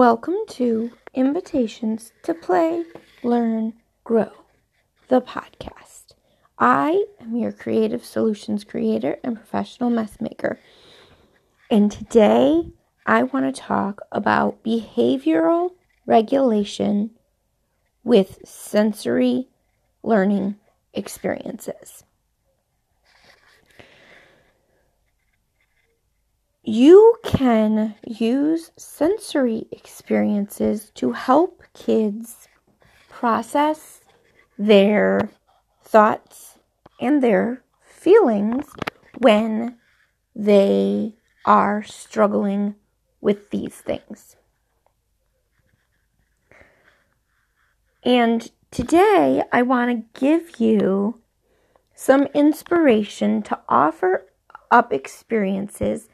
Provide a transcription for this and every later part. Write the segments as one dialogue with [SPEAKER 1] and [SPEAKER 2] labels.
[SPEAKER 1] Welcome to Invitations to Play, Learn, Grow, the podcast. I am your creative solutions creator and professional mess maker. And today I want to talk about behavioral regulation with sensory learning experiences. You can use sensory experiences to help kids process their thoughts and their feelings when they are struggling with these things. And today I want to give you some inspiration to offer up experiences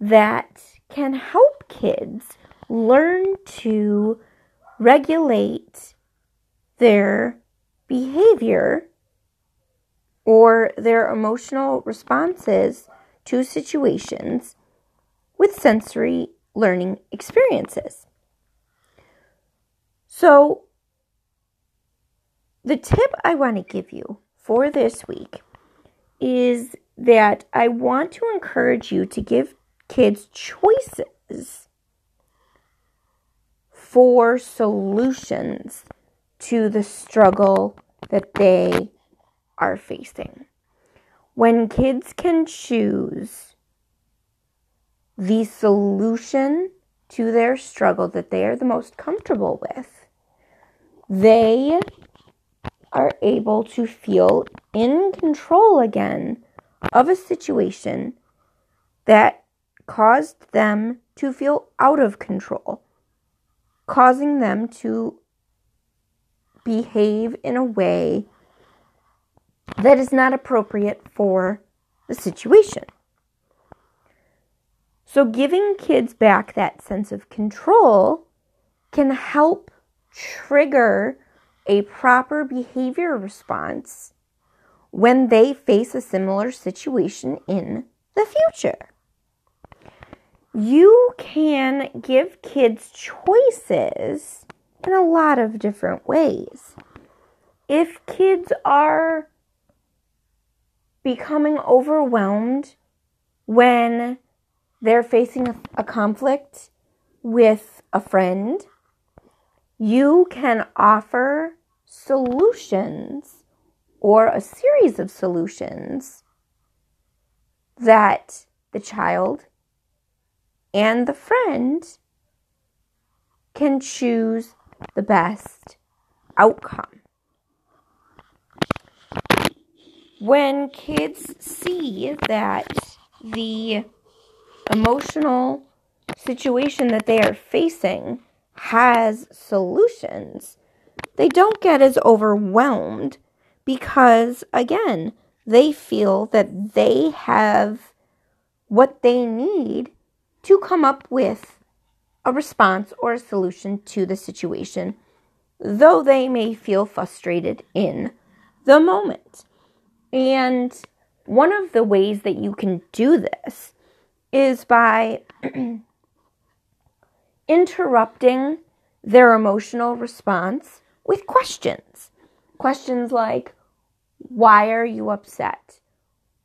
[SPEAKER 1] that can help kids learn to regulate their behavior or their emotional responses to situations with sensory learning experiences. So, the tip I want to give you for this week is that I want to encourage you to give kids choices for solutions to the struggle that they are facing. When kids can choose the solution to their struggle that they are the most comfortable with, they are able to feel in control again of a situation that caused them to feel out of control, causing them to behave in a way that is not appropriate for the situation. So, giving kids back that sense of control can help trigger a proper behavior response when they face a similar situation in the future you can give kids choices in a lot of different ways. If kids are becoming overwhelmed when they're facing a, a, conflict with a friend, you can offer solutions or a series of solutions that the child and the friend can choose the best outcome. When kids see that the emotional situation that they are facing has solutions, they don't get as overwhelmed because, again, they feel that they have what they need to come up with a response or a solution to the situation, though they may feel frustrated in the moment. And one of the ways that you can do this is by interrupting their emotional response with questions. Questions like, Why are you upset?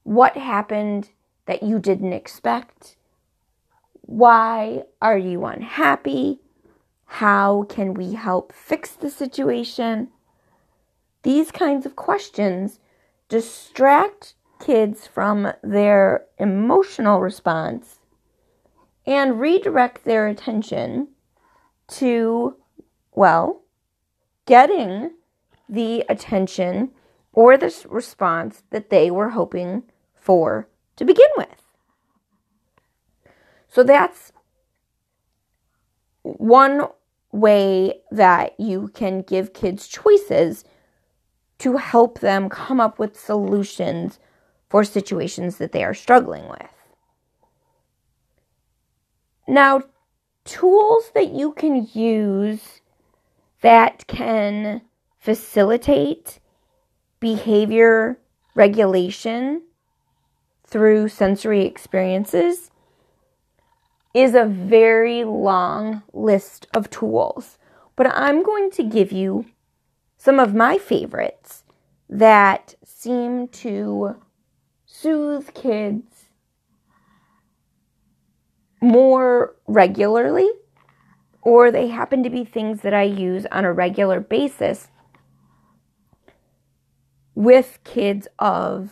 [SPEAKER 1] What happened that you didn't expect? Why are you unhappy? How can we help fix the situation? These kinds of questions distract kids from their emotional response and redirect their attention to, well, getting the attention or the response that they were hoping for to begin with. So that's one way that you can give kids choices to help them come up with solutions for situations that they are struggling with. Now, tools that you can use that can facilitate behavior regulation through sensory experiences is a very long list of tools, but I'm going to give you some of my favorites that seem to soothe kids more regularly, or they happen to be things that I use on a regular basis with kids of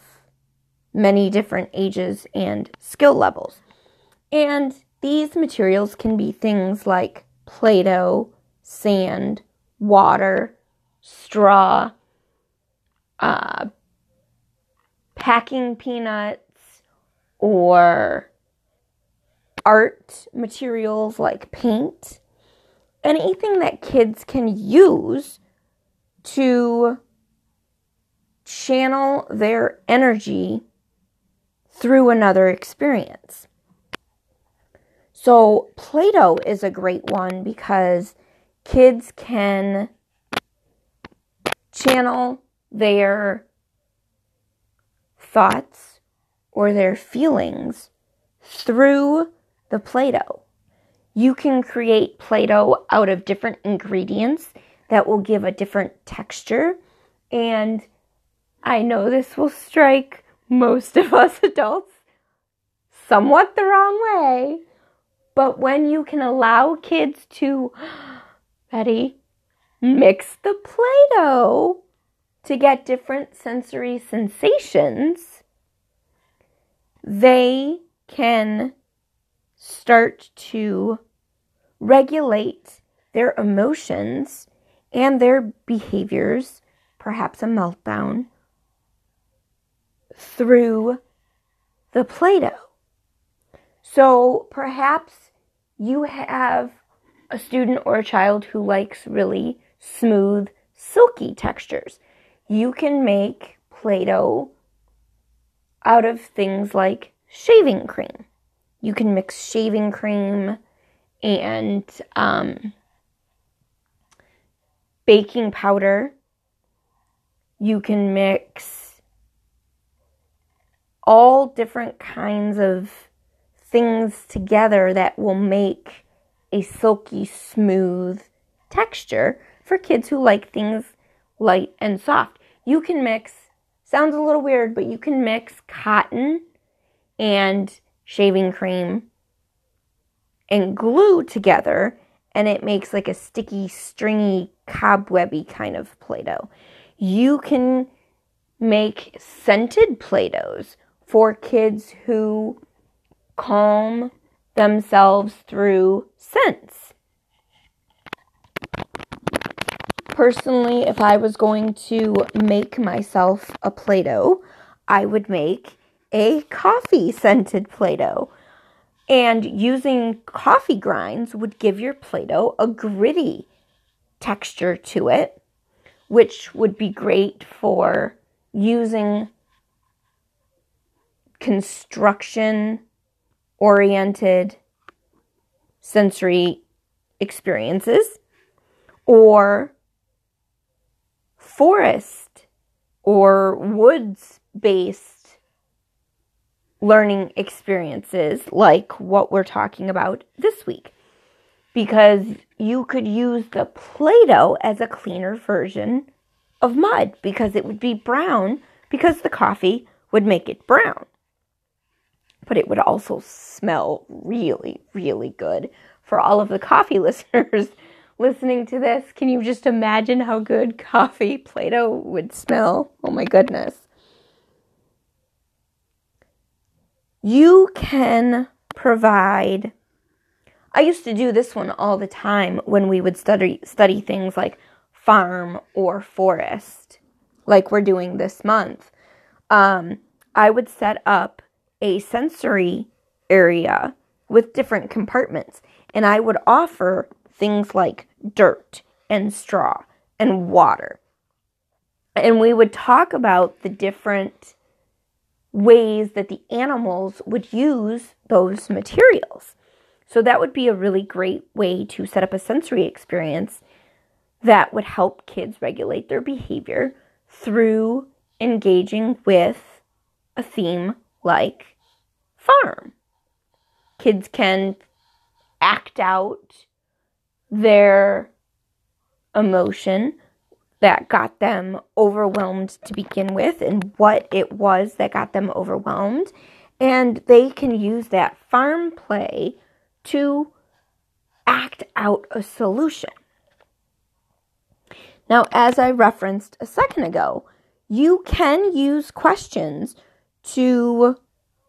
[SPEAKER 1] many different ages and skill levels. And these materials can be things like Play Doh, sand, water, straw, uh, packing peanuts, or art materials like paint. Anything that kids can use to channel their energy through another experience. So, Play Doh is a great one because kids can channel their thoughts or their feelings through the Play Doh. You can create Play Doh out of different ingredients that will give a different texture. And I know this will strike most of us adults somewhat the wrong way but when you can allow kids to, Betty, hmm? mix the Play Doh to get different sensory sensations, they can start to regulate their emotions and their behaviors, perhaps a meltdown, through the Play Doh. So perhaps you have a student or a child who likes really smooth, silky textures. You can make Play Doh out of things like shaving cream. You can mix shaving cream and um, baking powder. You can mix all different kinds of things together that will make a silky smooth texture for kids who like things light and soft. You can mix, sounds a little weird, but you can mix cotton and shaving cream and glue together and it makes like a sticky, stringy, cobwebby kind of Play Doh. You can make scented Play Dohs for kids who calm themselves through scents. Personally, if I was going to make myself a Play Doh, I would make a coffee scented Play Doh. And using coffee grinds would give your Play Doh a gritty texture to it, which would be great for using construction oriented sensory experiences or forest or woods based learning experiences like what we're talking about this week. Because you could use the Play Doh as a cleaner version of mud because it would be brown because the coffee would make it brown but it would also smell really, really good. For all of the coffee listeners listening to this, can you just imagine how good coffee Play Doh would smell? Oh my goodness. You can provide. I used to do this one all the time when we would study study things like farm or forest, like we're doing this month. Um, I would set up a sensory area with different compartments. And I would offer things like dirt and straw and water. And we would talk about the different ways that the animals would use those materials. So that would be a really great way to set up a sensory experience that would help kids regulate their behavior through engaging with a theme like farm. Kids can act out their emotion that got them overwhelmed to begin with and what it was that got them overwhelmed. And they can use that farm play to act out a solution. Now, as I referenced a second ago, you can use questions to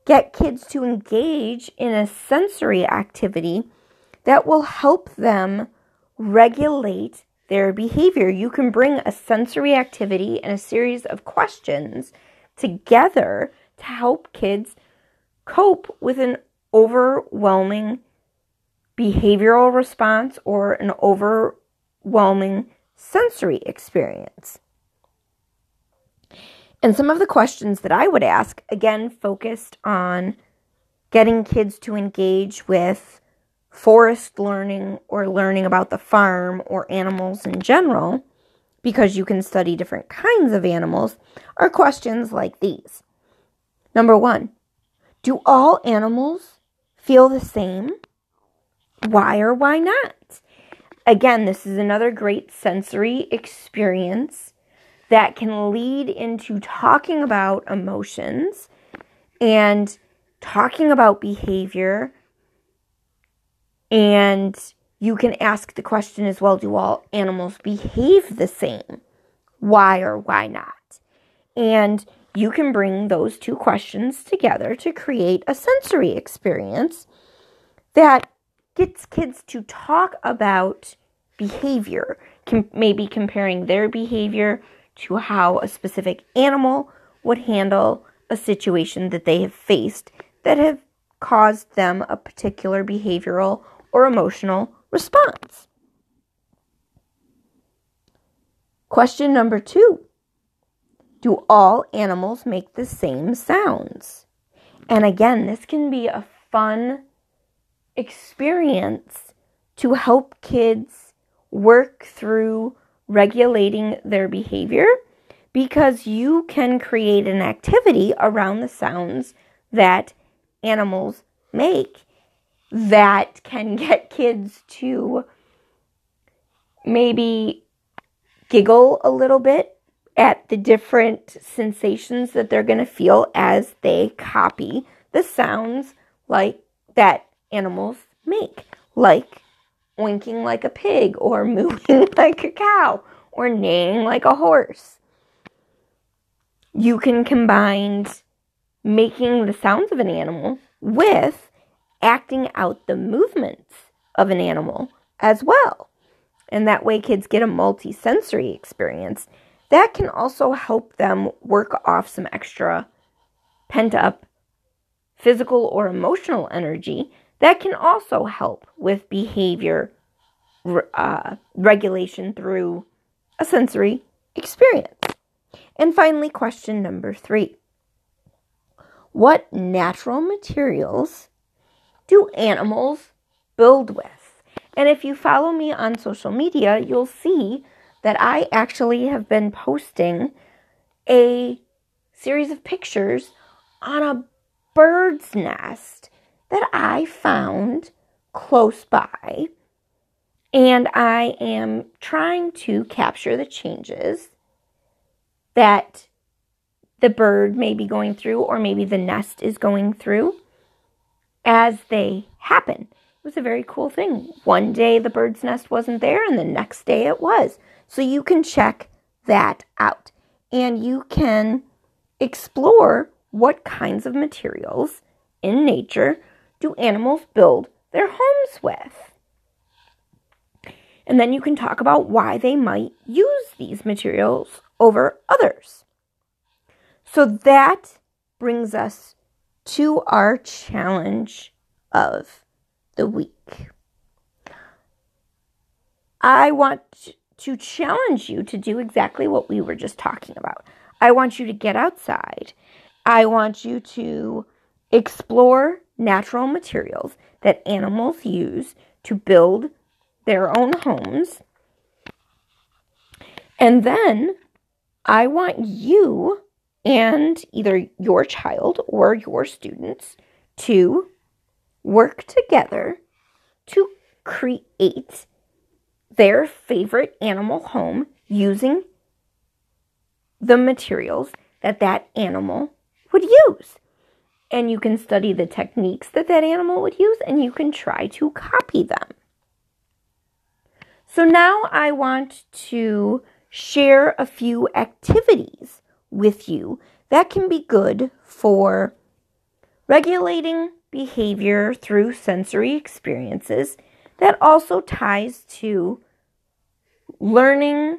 [SPEAKER 1] get kids to engage in a sensory activity that will help them regulate their behavior. You can bring a sensory activity and a series of questions together to help kids cope with an overwhelming behavioral response or an overwhelming sensory experience. And some of the questions that I would ask, again, focused on getting kids to engage with forest learning or learning about the farm or animals in general, because you can study different kinds of animals, are questions like these. Number one, do all animals feel the same? Why or why not? Again, this is another great sensory experience that can lead into talking about emotions and talking about behavior and you can ask the question as well do all animals behave the same? Why or why not? And you can bring those two questions together to create a sensory experience that gets kids to talk about behavior, com- maybe comparing their behavior to how a specific animal would handle a situation that they have faced that have caused them a particular behavioral or emotional response. Question number two Do all animals make the same sounds? And again, this can be a fun experience to help kids work through regulating their behavior because you can create an activity around the sounds that animals make that can get kids to maybe giggle a little bit at the different sensations that they're going to feel as they copy the sounds like that animals make like oinking like a pig or moving like a cow or neighing like a horse you can combine making the sounds of an animal with acting out the movements of an animal as well. And that way, kids get a multi-sensory experience. That can also help them work off some extra pent up physical or emotional energy that can also help with behavior uh, regulation through a sensory experience. And finally, question number three What natural materials do animals build with? And if you follow me on social media, you'll see that I actually have been posting a series of pictures on a bird's nest that I found close by. And I am trying to capture the changes that the bird may be going through, or maybe the nest is going through as they happen. It was a very cool thing. One day the bird's nest wasn't there, and the next day it was. So you can check that out. And you can explore what kinds of materials in nature do animals build their homes with. And then you can talk about why they might use these materials over others. So that brings us to our challenge of the week. I want to challenge you to do exactly what we were just talking about. I want you to get outside. I want you to explore natural materials that animals use to build their own homes. And then I want you and either your child or your students to work together to create their favorite animal home using the materials that that animal would use. And you can study the techniques that that animal would use and you can try to copy them. So now I want to share a few activities with you that can be good for regulating behavior through sensory experiences that also ties to learning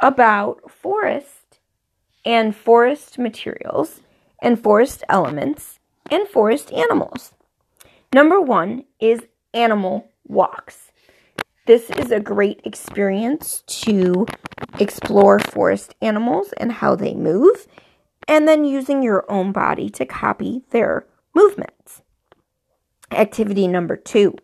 [SPEAKER 1] about forest and forest materials and forest elements and forest animals. Number one is animal walks. This is a great experience to explore forest animals and how they move, and then using your own body to copy their movements. Activity number two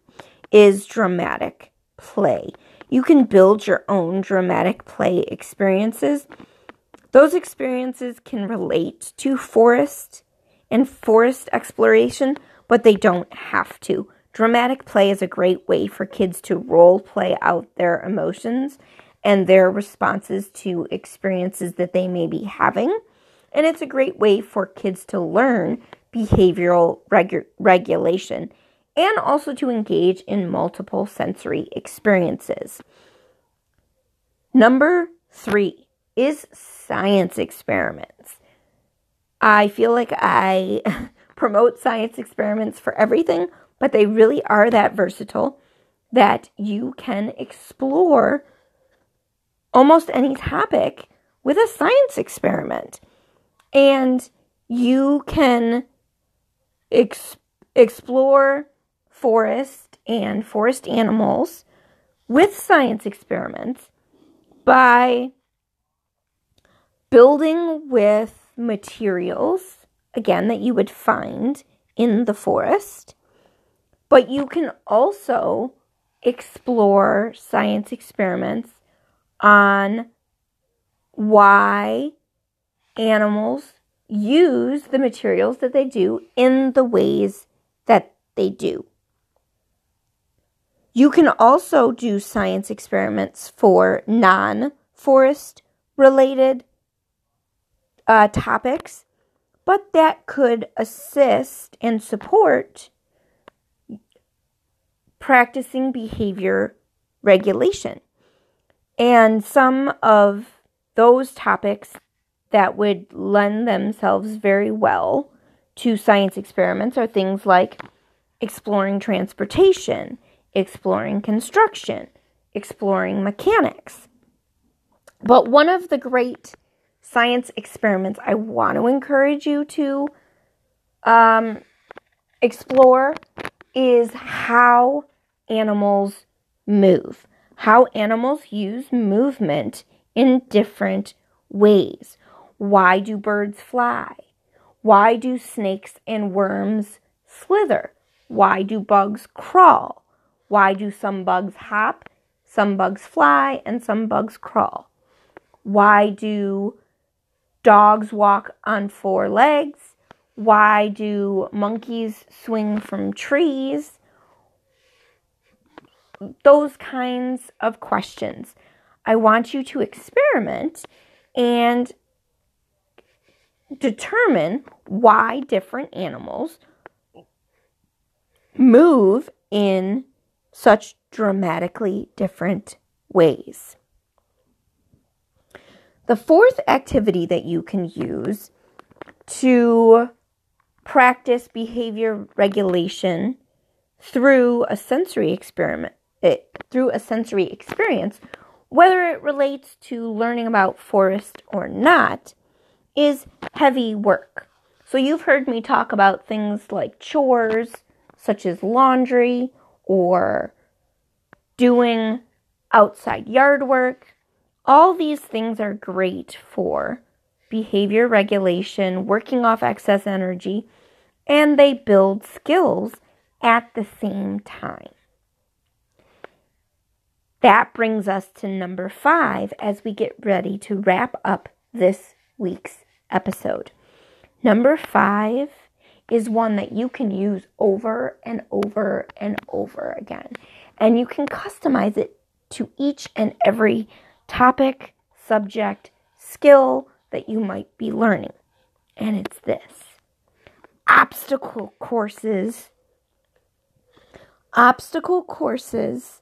[SPEAKER 1] is dramatic play. You can build your own dramatic play experiences. Those experiences can relate to forest and forest exploration, but they don't have to. Dramatic play is a great way for kids to role play out their emotions and their responses to experiences that they may be having. And it's a great way for kids to learn behavioral regu- regulation and also to engage in multiple sensory experiences. Number three is science experiments. I feel like I promote science experiments for everything, but they really are that versatile that you can explore almost any topic with a science experiment. And you can ex- explore forest and forest animals with science experiments by building with materials, again, that you would find in the forest. But you can also explore science experiments on why animals use the materials that they do in the ways that they do. You can also do science experiments for non forest related uh, topics, but that could assist and support practicing behavior regulation. And some of those topics that would lend themselves very well to science experiments are things like exploring transportation exploring construction, exploring mechanics. But one of the great science experiments I want to encourage you to um, explore is how animals move, how animals use movement in different ways. Why do birds fly? Why do snakes and worms slither? Why do bugs crawl? Why do some bugs hop, some bugs fly, and some bugs crawl? Why do dogs walk on four legs? Why do monkeys swing from trees? Those kinds of questions. I want you to experiment and determine why different animals move in such dramatically different ways. The fourth activity that you can use to practice behavior regulation through a sensory experiment, it, eh, through a sensory experience, whether it relates to learning about forest or not, is heavy work. So you've heard me talk about things like chores, such as laundry or doing outside yard work. All these things are great for behavior regulation, working off excess energy, and they build skills at the same time. That brings us to number five as we get ready to wrap up this week's episode. Number five is one that you can use over and over and over again. And you can customize it to each and every topic, subject, skill that you might be learning. And it's this obstacle courses. Obstacle courses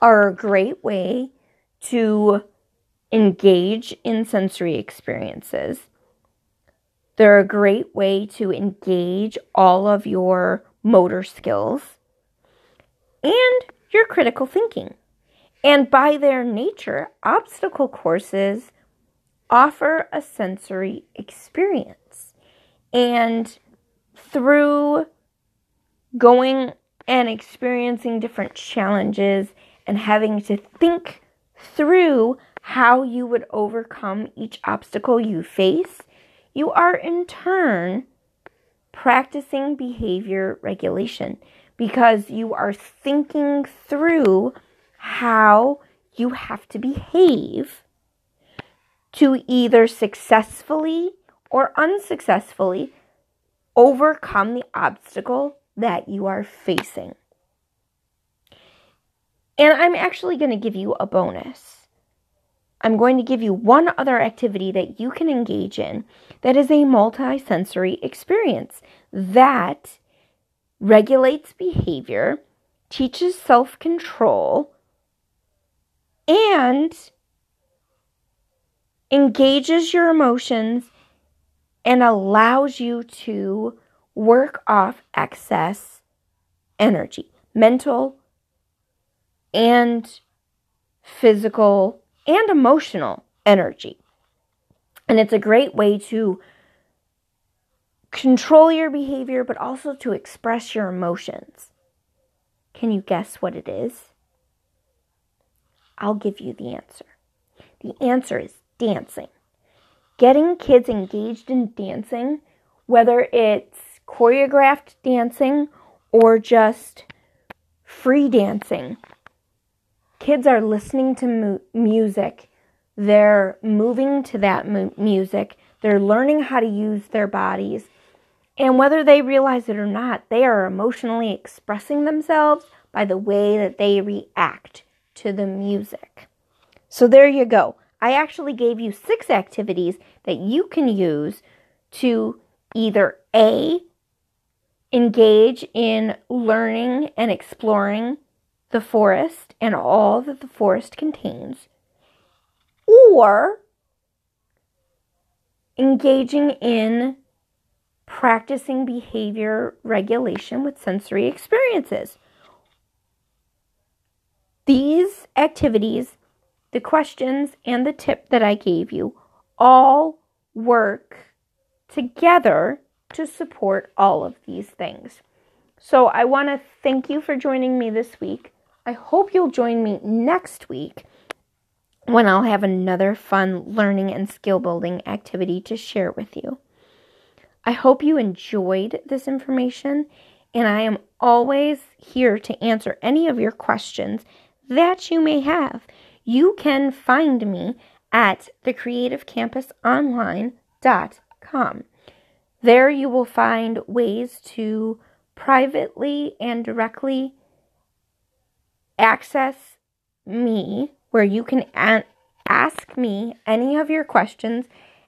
[SPEAKER 1] are a great way to engage in sensory experiences. They're a great way to engage all of your motor skills and your critical thinking. And by their nature, obstacle courses offer a sensory experience. And through going and experiencing different challenges and having to think through how you would overcome each obstacle you face, you are in turn practicing behavior regulation because you are thinking through how you have to behave to either successfully or unsuccessfully overcome the obstacle that you are facing. And I'm actually going to give you a bonus. I'm going to give you one other activity that you can engage in that is a multisensory experience that regulates behavior, teaches self control, and engages your emotions and allows you to work off excess energy, mental and physical and emotional energy. And it's a great way to control your behavior, but also to express your emotions. Can you guess what it is? I'll give you the answer. The answer is dancing. Getting kids engaged in dancing, whether it's choreographed dancing or just free dancing, kids are listening to mu- music, they're moving to that mu- music, they're learning how to use their bodies. And whether they realize it or not, they are emotionally expressing themselves by the way that they react to the music. So there you go. I actually gave you six activities that you can use to either A, engage in learning and exploring the forest and all that the forest contains, or engaging in practicing behavior regulation with sensory experiences. These activities the questions and the tip that I gave you all work together to support all of these things. So I want to thank you for joining me this week. I hope you'll join me next week when I'll have another fun learning and skill building activity to share with you. I hope you enjoyed this information, and I am always here to answer any of your questions that you may have you can find me at thecreativecampusonline.com. There you will find ways to privately and directly access me, where you can a- ask me any of your questions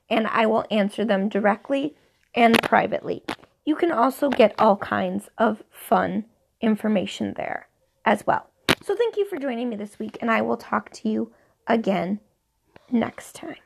[SPEAKER 1] and I will answer them directly and privately. You can also get all kinds of fun information there as well. So thank you for joining me this week, and I will talk to you again next time.